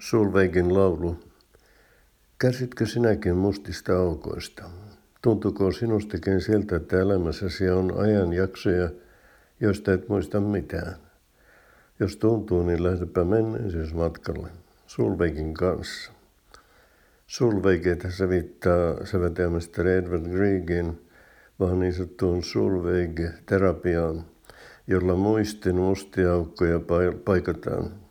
Sulveikin laulu. Kärsitkö sinäkin mustista aukoista? Tuntuuko sinustakin siltä, että elämässäsi on ajanjaksoja, joista et muista mitään? Jos tuntuu, niin lähdepä menneisyysmatkalle Sulveikin kanssa. Sulveike tässä viittaa säveltäjämestari Edward Griegin vaan niin sanottuun Sulveig-terapiaan, jolla muistin mustia aukkoja paikataan.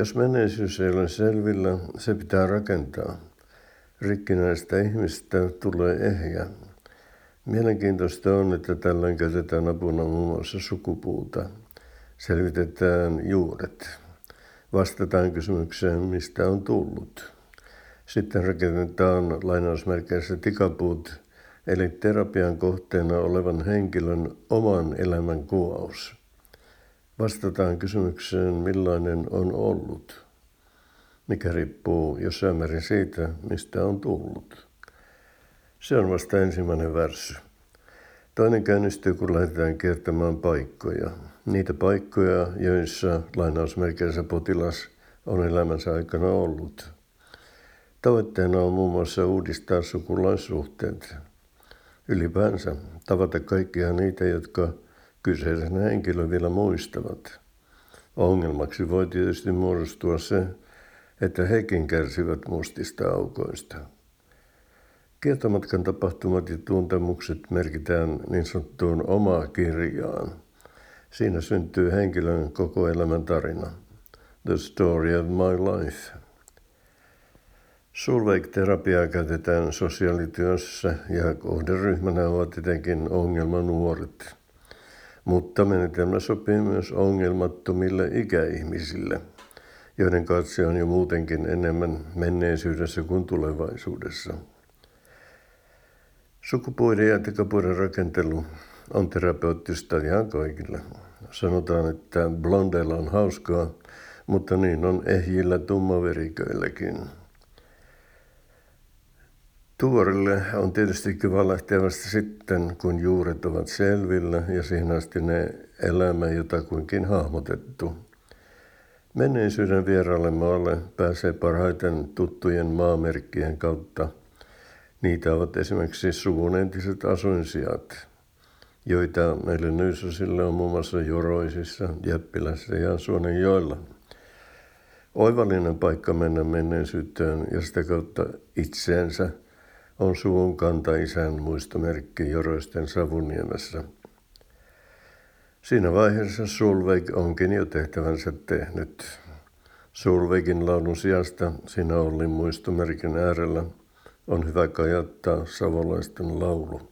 Jos menneisyys ei ole selvillä, se pitää rakentaa. Rikkinäistä ihmistä tulee ehjä. Mielenkiintoista on, että tällöin käytetään apuna muun muassa sukupuuta. Selvitetään juuret. Vastataan kysymykseen, mistä on tullut. Sitten rakennetaan lainausmerkeissä tikapuut, eli terapian kohteena olevan henkilön oman elämän kuvaus. Vastataan kysymykseen, millainen on ollut, mikä riippuu jossain määrin siitä, mistä on tullut. Se on vasta ensimmäinen värssy. Toinen käynnistyy, kun lähdetään kiertämään paikkoja. Niitä paikkoja, joissa lainausmerkeissä potilas on elämänsä aikana ollut. Tavoitteena on muun muassa uudistaa sukulaissuhteet. Ylipäänsä tavata kaikkia niitä, jotka kyseisen henkilön vielä muistavat. Ongelmaksi voi tietysti muodostua se, että hekin kärsivät mustista aukoista. Kiertomatkan tapahtumat ja tuntemukset merkitään niin sanottuun omaa kirjaan. Siinä syntyy henkilön koko elämän tarina. The story of my life. Sulveik-terapiaa käytetään sosiaalityössä ja kohderyhmänä ovat etenkin ongelmanuoret. Mutta menetelmä sopii myös ongelmattomille ikäihmisille, joiden katse on jo muutenkin enemmän menneisyydessä kuin tulevaisuudessa. Sukupuiden ja tikapuiden rakentelu on terapeuttista ihan kaikille. Sanotaan, että blondeilla on hauskaa, mutta niin on ehjillä tummaveriköilläkin. Tuorille on tietysti kiva lähteä vasta sitten, kun juuret ovat selvillä ja siihen asti ne elämä jotakuinkin hahmotettu. Menneisyyden vieraalle maalle pääsee parhaiten tuttujen maamerkkien kautta. Niitä ovat esimerkiksi suvun entiset asuinsijat, joita meille Nyysosille on muun muassa Joroisissa, Jäppilässä ja Suonenjoella. Oivallinen paikka mennä menneisyyteen ja sitä kautta itseensä – on suvun kantaisän muistomerkki Joroisten Savuniemessä. Siinä vaiheessa Sulveig onkin jo tehtävänsä tehnyt. Sulveigin laulun sijasta siinä Ollin muistomerkin äärellä on hyvä kajattaa savolaisten laulu.